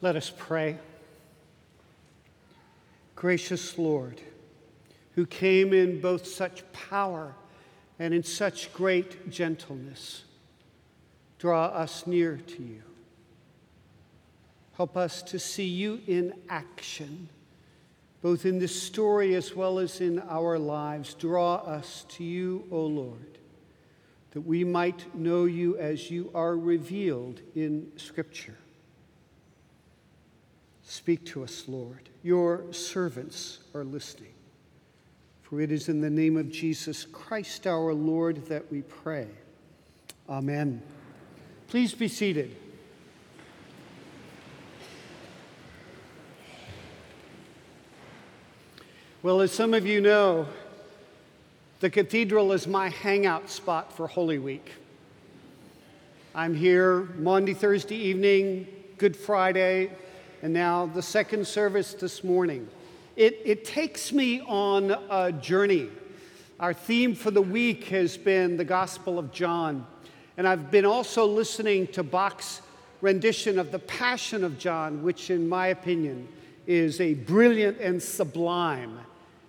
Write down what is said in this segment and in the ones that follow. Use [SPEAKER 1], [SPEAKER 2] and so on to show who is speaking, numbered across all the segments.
[SPEAKER 1] Let us pray. Gracious Lord, who came in both such power and in such great gentleness, draw us near to you. Help us to see you in action, both in this story as well as in our lives. Draw us to you, O Lord, that we might know you as you are revealed in Scripture. Speak to us, Lord. Your servants are listening. For it is in the name of Jesus Christ our Lord that we pray. Amen. Please be seated. Well, as some of you know, the cathedral is my hangout spot for Holy Week. I'm here Monday, Thursday evening, Good Friday, and now the second service this morning. It, it takes me on a journey. Our theme for the week has been the Gospel of John. And I've been also listening to Bach's rendition of the Passion of John, which, in my opinion, is a brilliant and sublime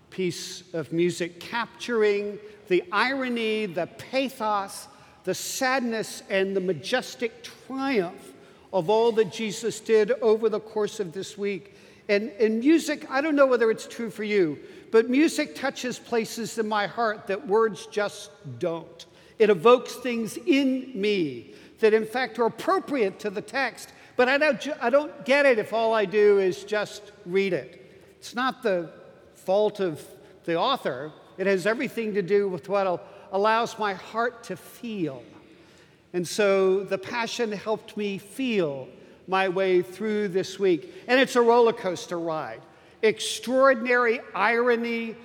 [SPEAKER 1] piece of music, capturing the irony, the pathos, the sadness, and the majestic triumph of all that Jesus did over the course of this week. And, and music, I don't know whether it's true for you, but music touches places in my heart that words just don't. It evokes things in me that, in fact, are appropriate to the text, but I don't, I don't get it if all I do is just read it. It's not the fault of the author, it has everything to do with what allows my heart to feel. And so the passion helped me feel my way through this week. And it's a roller coaster ride. Extraordinary irony,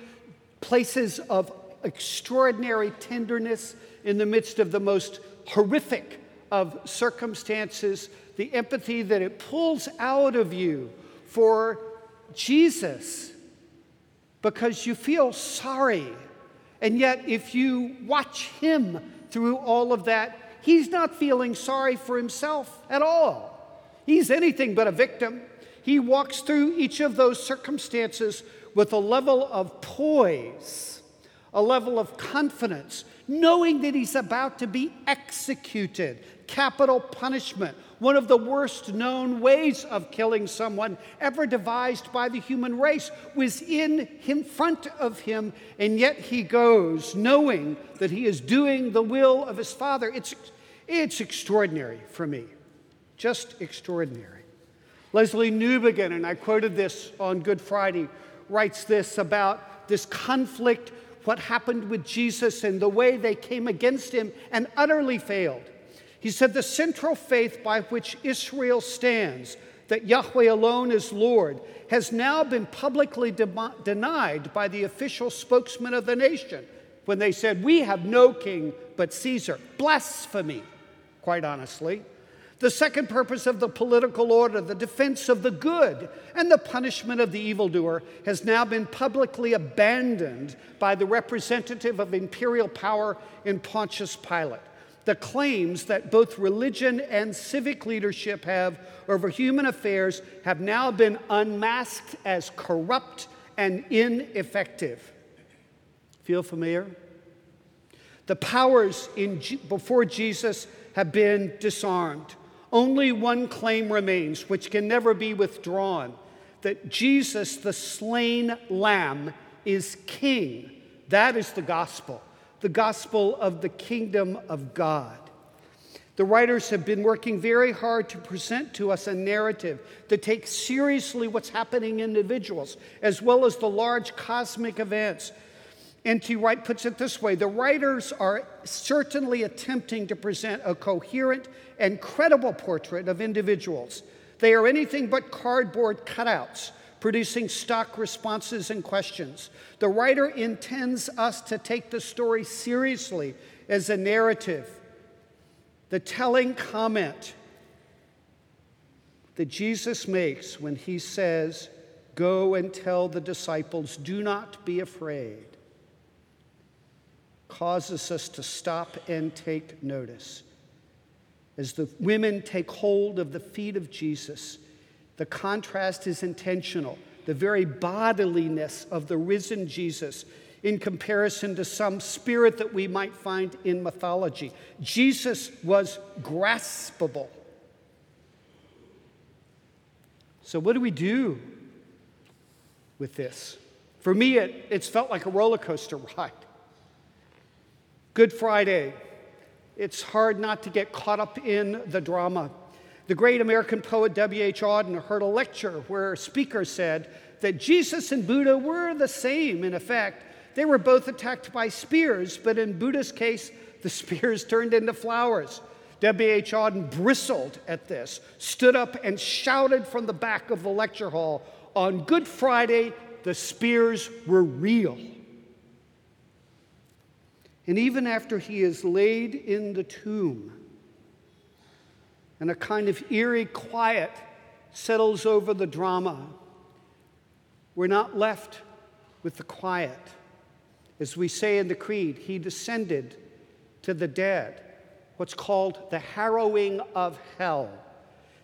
[SPEAKER 1] places of extraordinary tenderness in the midst of the most horrific of circumstances, the empathy that it pulls out of you for Jesus because you feel sorry. And yet, if you watch him through all of that, he's not feeling sorry for himself at all. He's anything but a victim. He walks through each of those circumstances with a level of poise, a level of confidence, knowing that he's about to be executed, capital punishment, one of the worst known ways of killing someone ever devised by the human race, was in him, front of him, and yet he goes knowing that he is doing the will of his Father. It's it's extraordinary for me, just extraordinary. Lesslie Newbigin, and I quoted this on Good Friday, writes this about this conflict, what happened with Jesus, and the way they came against him and utterly failed. He said, The central faith by which Israel stands, that Yahweh alone is Lord, has now been publicly de- denied by the official spokesman of the nation when they said, We have no king but Caesar. Blasphemy quite honestly. The second purpose of the political order, the defense of the good and the punishment of the evildoer, has now been publicly abandoned by the representative of imperial power in Pontius Pilate. The claims that both religion and civic leadership have over human affairs have now been unmasked as corrupt and ineffective. Feel familiar? The powers in, before Jesus have been disarmed. Only one claim remains, which can never be withdrawn that Jesus, the slain lamb, is king. That is the gospel, the gospel of the kingdom of God. The writers have been working very hard to present to us a narrative that takes seriously what's happening in individuals, as well as the large cosmic events N.T. Wright puts it this way the writers are certainly attempting to present a coherent and credible portrait of individuals. They are anything but cardboard cutouts, producing stock responses and questions. The writer intends us to take the story seriously as a narrative. The telling comment that Jesus makes when he says, Go and tell the disciples, do not be afraid causes us to stop and take notice. As the women take hold of the feet of Jesus, The contrast is intentional. The very bodiliness of the risen Jesus in comparison to some spirit that we might find in mythology. Jesus was graspable. So, what do we do with this? For me, it, it's felt like a roller coaster ride. Good Friday, it's hard not to get caught up in the drama. The great American poet W.H. Auden heard a lecture where a speaker said that Jesus and Buddha were the same in effect. They were both attacked by spears, but in Buddha's case, the spears turned into flowers. W.H. Auden bristled at this, stood up, and shouted from the back of the lecture hall On Good Friday, the spears were real. And even after he is laid in the tomb, and a kind of eerie quiet settles over the drama, we're not left with the quiet. As we say in the Creed, he descended to the dead what's called the harrowing of hell.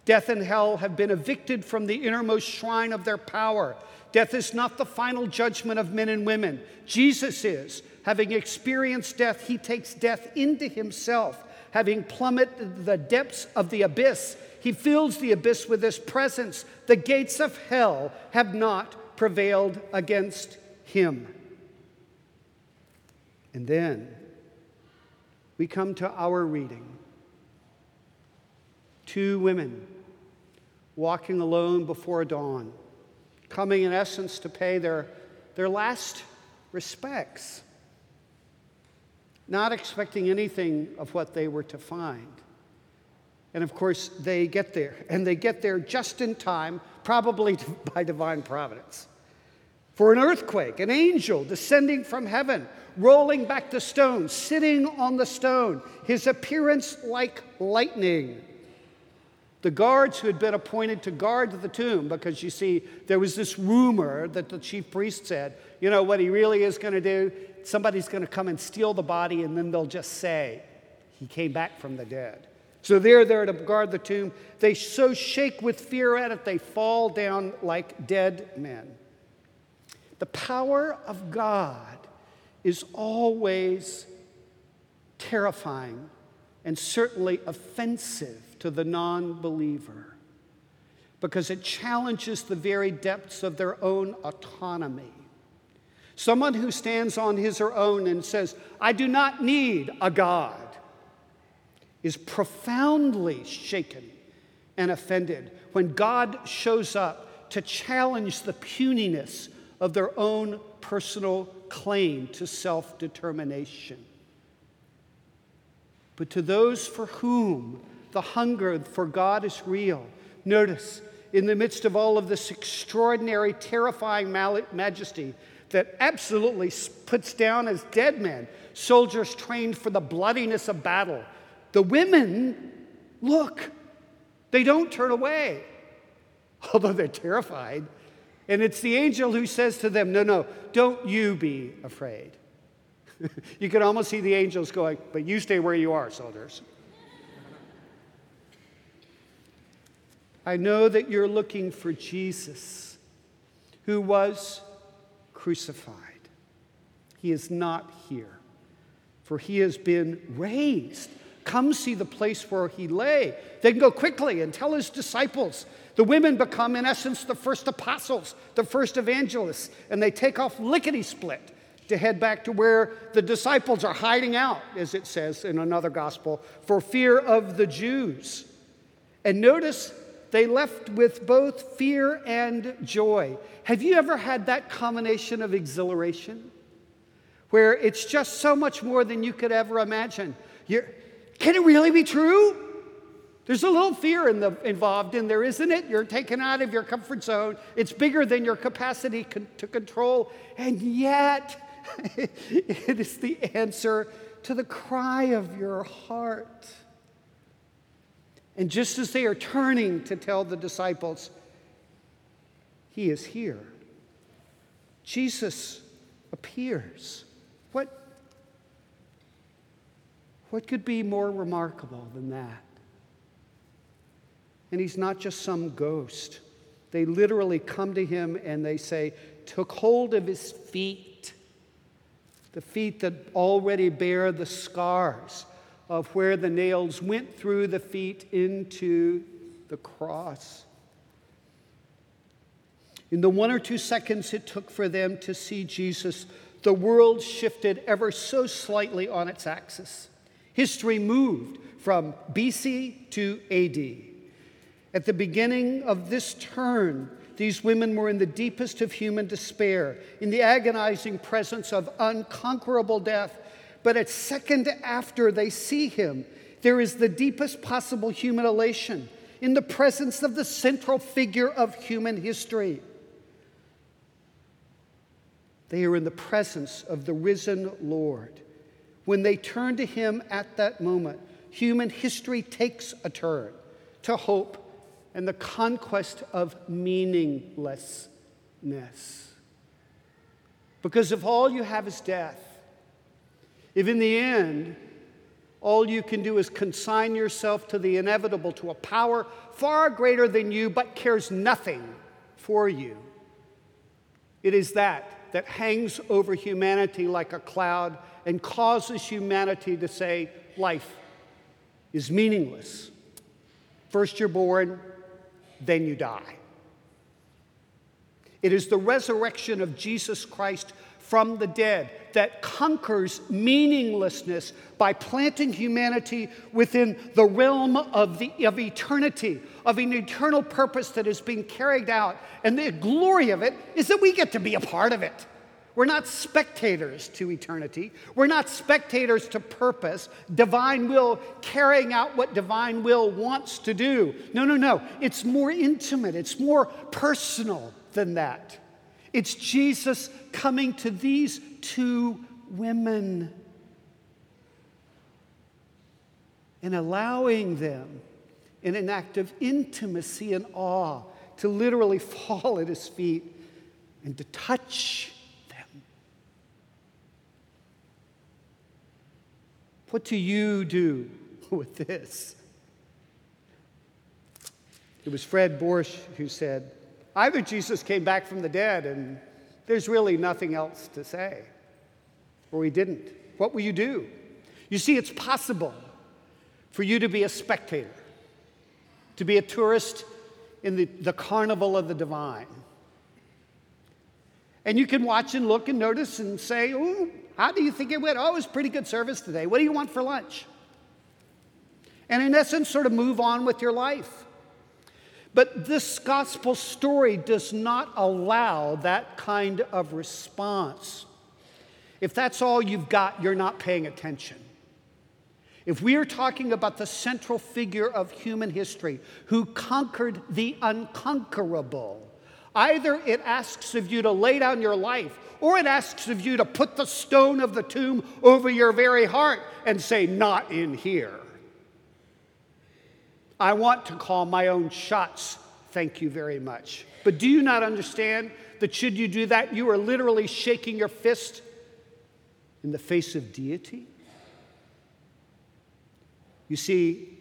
[SPEAKER 1] Death and hell have been evicted from the innermost shrine of their power. Death is not the final judgment of men and women. Jesus is. Having experienced death, he takes death into himself. Having plummeted the depths of the abyss, he fills the abyss with his presence. The gates of hell have not prevailed against him. And then we come to our reading. Two women walking alone before dawn, coming in essence to pay their, their last respects, not expecting anything of what they were to find. And of course, they get there, and they get there just in time, probably by divine providence. For an earthquake, an angel descending from heaven rolling back the stone, sitting on the stone, his appearance like lightning. The guards who had been appointed to guard the tomb, because you see, there was this rumor that the chief priest said, you know, what he really is going to do? Somebody's going to come and steal the body, and then they'll just say, he came back from the dead. So they're there to guard the tomb. They so shake with fear at it, they fall down like dead men. The power of God is always terrifying and certainly offensive to the non believer because it challenges the very depths of their own autonomy. Someone who stands on his or own and says, I do not need a God, is profoundly shaken and offended when God shows up to challenge the puniness of their own personal claim to self determination. But to those for whom the hunger for God is real, notice in the midst of all of this extraordinary, terrifying majesty that absolutely puts down as dead men soldiers trained for the bloodiness of battle, the women look, they don't turn away, although they're terrified. And it's the angel who says to them, No, no, don't you be afraid. you can almost see the angels going, But you stay where you are, soldiers. I know that you're looking for Jesus, who was crucified. He is not here, for he has been raised. Come see the place where he lay. Then go quickly and tell his disciples the women become, in essence, the first apostles, the first evangelists, and they take off lickety split to head back to where the disciples are hiding out, as it says in another gospel, for fear of the Jews. And notice they left with both fear and joy. Have you ever had that combination of exhilaration? Where it's just so much more than you could ever imagine. You're, can it really be true? There's a little fear in the, involved in there, isn't it? You're taken out of your comfort zone. It's bigger than your capacity con- to control. And yet, it is the answer to the cry of your heart. And just as they are turning to tell the disciples, He is here, Jesus appears. What, what could be more remarkable than that? And he's not just some ghost. They literally come to him and they say, took hold of his feet, the feet that already bear the scars of where the nails went through the feet into the cross. In the one or two seconds it took for them to see Jesus, the world shifted ever so slightly on its axis. History moved from BC to AD. At the beginning of this turn, these women were in the deepest of human despair, in the agonizing presence of unconquerable death but a second after they see him, there is the deepest possible human elation in the presence of the central figure of human history. They are in the presence of the risen Lord. When they turn to him at that moment, human history takes a turn to hope and the conquest of meaninglessness. Because if all you have is death, if in the end, all you can do is consign yourself to the inevitable, to a power far greater than you but cares nothing for you, it is that that hangs over humanity like a cloud and causes humanity to say, life is meaningless. First you're born, then you die. It is the resurrection of Jesus Christ from the dead that conquers meaninglessness by planting humanity within the realm of, the, of eternity, of an eternal purpose that is being carried out. And the glory of it is that we get to be a part of it. We're not spectators to eternity. We're not spectators to purpose, divine will carrying out what divine will wants to do. No, no, no. It's more intimate, it's more personal than that. It's Jesus coming to these two women and allowing them in an act of intimacy and awe to literally fall at his feet and to touch them. What do you do with this? It was Fred Borsch who said, Either Jesus came back from the dead and there's really nothing else to say, or he didn't. What will you do? You see, it's possible for you to be a spectator, to be a tourist in the, the carnival of the divine. And you can watch and look and notice and say, oh, how do you think it went? Oh, it was pretty good service today. What do you want for lunch? And in essence, sort of move on with your life. But this gospel story does not allow that kind of response. If that's all you've got, you're not paying attention. If we are talking about the central figure of human history who conquered the unconquerable, either it asks of you to lay down your life or it asks of you to put the stone of the tomb over your very heart and say, Not in here. I want to call my own shots. Thank you very much. But do you not understand that should you do that, you are literally shaking your fist in the face of deity? You see,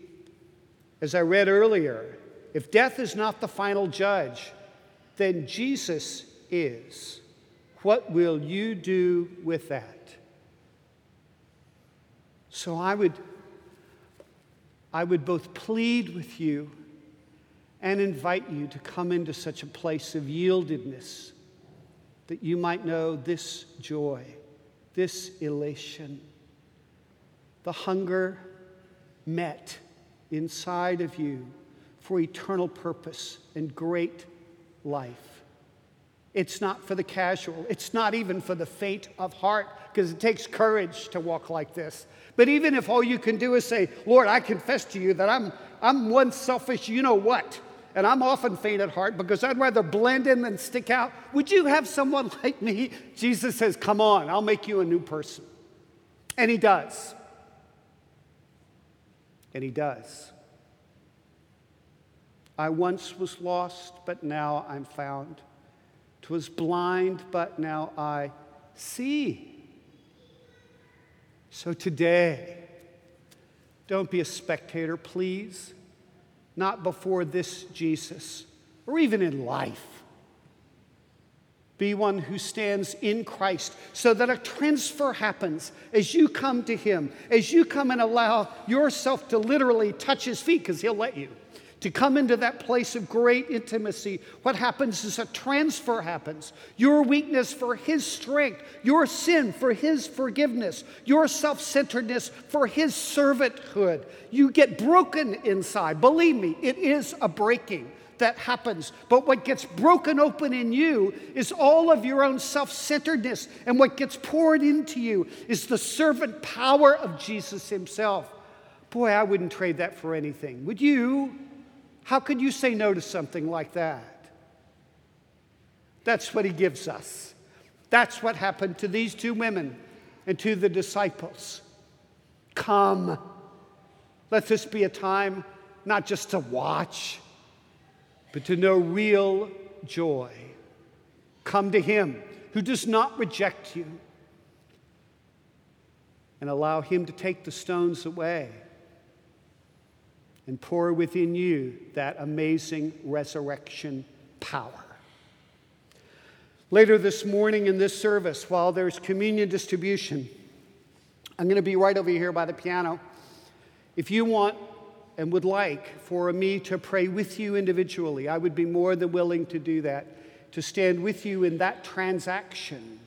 [SPEAKER 1] as I read earlier, if death is not the final judge, then Jesus is. What will you do with that? So I would I would both plead with you and invite you to come into such a place of yieldedness that you might know this joy, this elation, the hunger met inside of you for eternal purpose and great life. It's not for the casual, it's not even for the faint of heart, because it takes courage to walk like this. But even if all you can do is say, Lord, I confess to you that I'm, I'm one selfish, you know what? And I'm often faint at heart because I'd rather blend in than stick out. Would you have someone like me? Jesus says, Come on, I'll make you a new person. And he does. And he does. I once was lost, but now I'm found. Twas blind, but now I see. So today, don't be a spectator, please. Not before this Jesus, or even in life. Be one who stands in Christ so that a transfer happens as you come to Him, as you come and allow yourself to literally touch His feet, because He'll let you to come into that place of great intimacy, what happens is a transfer happens. Your weakness for His strength, your sin for His forgiveness, your self centeredness for His servanthood. You get broken inside. Believe me, it is a breaking that happens. But what gets broken open in you is all of your own self centeredness. And what gets poured into you is the servant power of Jesus Himself. Boy, I wouldn't trade that for anything. Would you? How could you say no to something like that? That's what he gives us. That's what happened to these two women and to the disciples. Come. Let this be a time not just to watch, but to know real joy. Come to him who does not reject you and allow him to take the stones away and pour within you that amazing resurrection power. Later this morning in this service, while there's communion distribution, I'm going to be right over here by the piano. If you want and would like for me to pray with you individually, I would be more than willing to do that, to stand with you in that transaction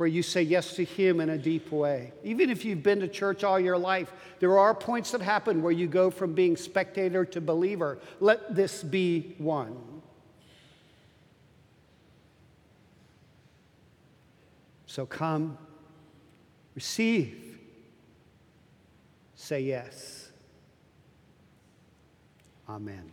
[SPEAKER 1] where you say yes to Him in a deep way. Even if you've been to church all your life, there are points that happen where you go from being spectator to believer. Let this be one. So come, receive, say yes. Amen.